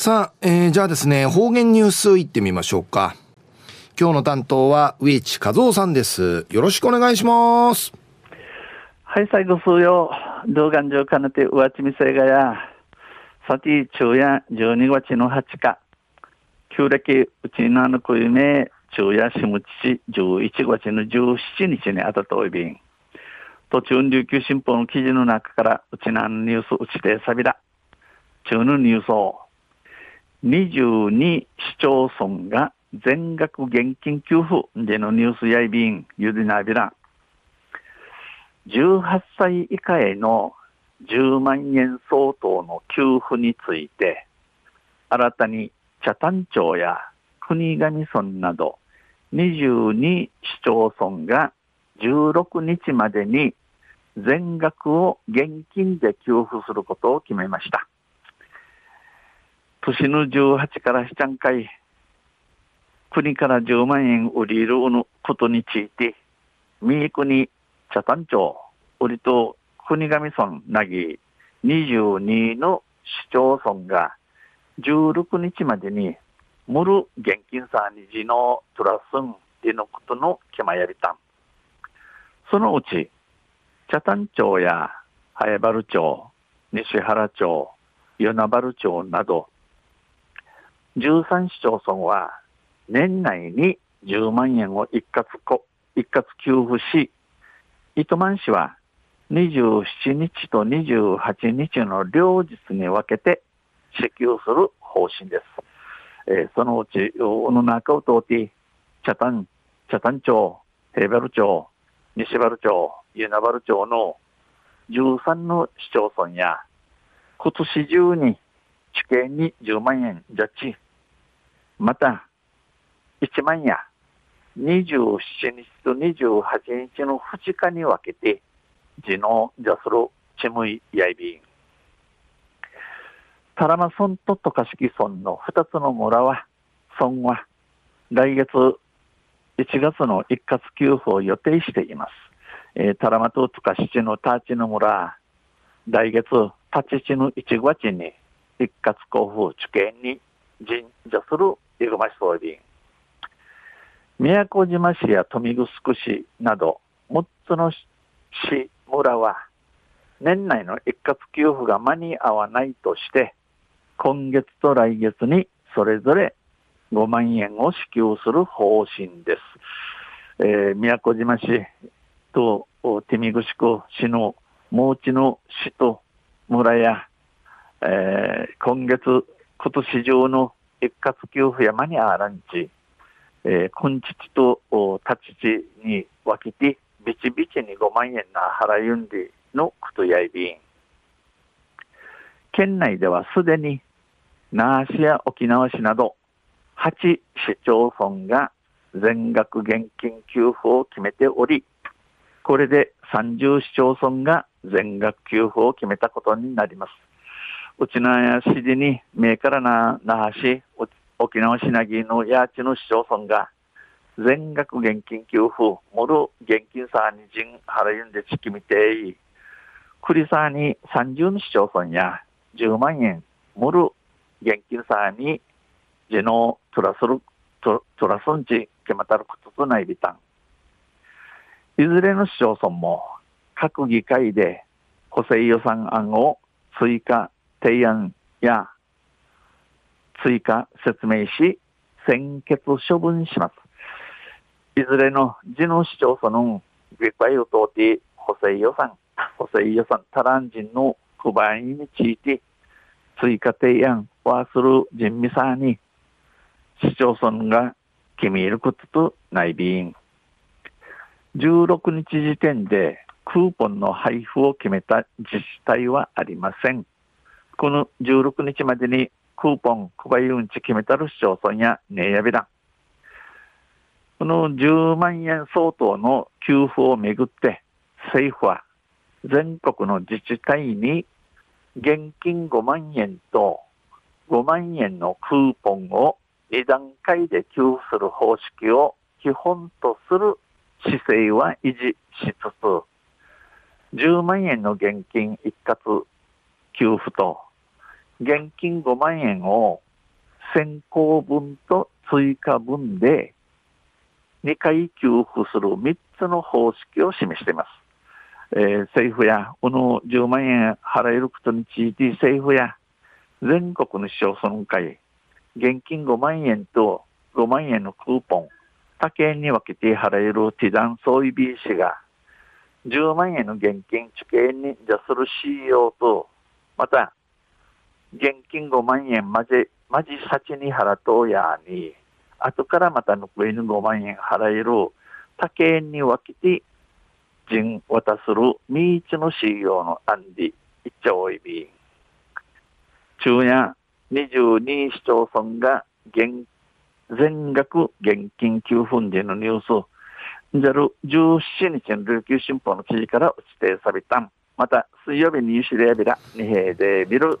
さあ、えー、じゃあですね、方言ニュースいってみましょうか。今日の担当は植地和夫さんです。よろしくお願いします。はい、最後数曜、動画上かねて上地店がや、さて、昼夜12月の8日、旧暦うちのあのくいめ、昼夜しむち11月の17日にあたといびん。途中琉球新報の記事の中から、うちのあのニュースうちてさびら。中のニュースを、22市町村が全額現金給付でのニュースやいびん、ゆでなびら。18歳以下への10万円相当の給付について、新たに北谷町や国頭村など22市町村が16日までに全額を現金で給付することを決めました。年の18から7回、国から10万円売りることについて、三国茶谷町、売りと国頭村なぎ22の市町村が16日までに、無る現金さにじのトラスンでのことの決まやりたん。そのうち、茶谷町や早原町、西原町、与那原町など、13市町村は年内に10万円を一括一括給付し、糸満市は27日と28日の両日に分けて支給する方針です。えー、そのうち、おの中を通って、茶谷、茶谷町、平原町、西原町、湯那原町の13の市町村や、今年中に地形に10万円ジャッジ、また、1万や27日と28日の2日に分けて、地のジャスロチムイヤイビン。タラマ村とトカシキ村の2つの村は、村は来月1月の一括給付を予定しています。えー、タラマとトカシチのターチの村、来月タチチの1月に一括交付地権に神社するイグマシソイビン。宮古島市や豊見城市など6つの市村は年内の一括給付が間に合わないとして今月と来月にそれぞれ5万円を支給する方針です。えー、宮古島市と手見城区市のもうちの市と村や、えー、今月、今年中の一括給付や間に合わらんち、えー、今日と立ち地に分けて、ビチビチに5万円な払いんでのことやいびん。県内ではすでに、那覇市や沖縄市など、8市町村が全額現金給付を決めており、これで30市町村が全額給付を決めたことになります。うちなや市でに、名からな那覇市、沖縄市なぎのやちの市町村が、全額現金給付、もる現金さに人払いんでちきみてい、クリサーに30の市町村や10万円、もる現金さにジのトラスル、トラスンチ決またることとないびたん。いずれの市町村も各議会で補正予算案を追加提案や追加説明し、先決処分します。いずれの地の市町村の議会を通って補正予算、補正予算タラン人の不買について追加提案はする人味さんに市町村が決めることと内便。16日時点でクーポンの配布を決めた自治体はありません。この16日までにクーポン、小林うんち決めたる市町村やねえやびら。この10万円相当の給付をめぐって、政府は全国の自治体に現金5万円と5万円のクーポンを2段階で給付する方式を基本とする姿勢は維持しつつ、10万円の現金一括給付と現金5万円を先行分と追加分で2回給付する3つの方式を示しています。えー、政府やこの10万円払えることについて政府や全国の市町村会現金5万円と5万円のクーポン他県に分けて払えるティダン総意 B 氏が10万円の現金地形に座する CEO とまた現金5万円まじまじさちに払とうやに後からまた残りの5万円払える他県に分けて人渡する三一の CEO の案で一丁いび中夜22市町村が現全額現金給付時のニュース、JAL17 日の琉球新報の記事から指定された。また、水曜日にシレビラ、二平でビル。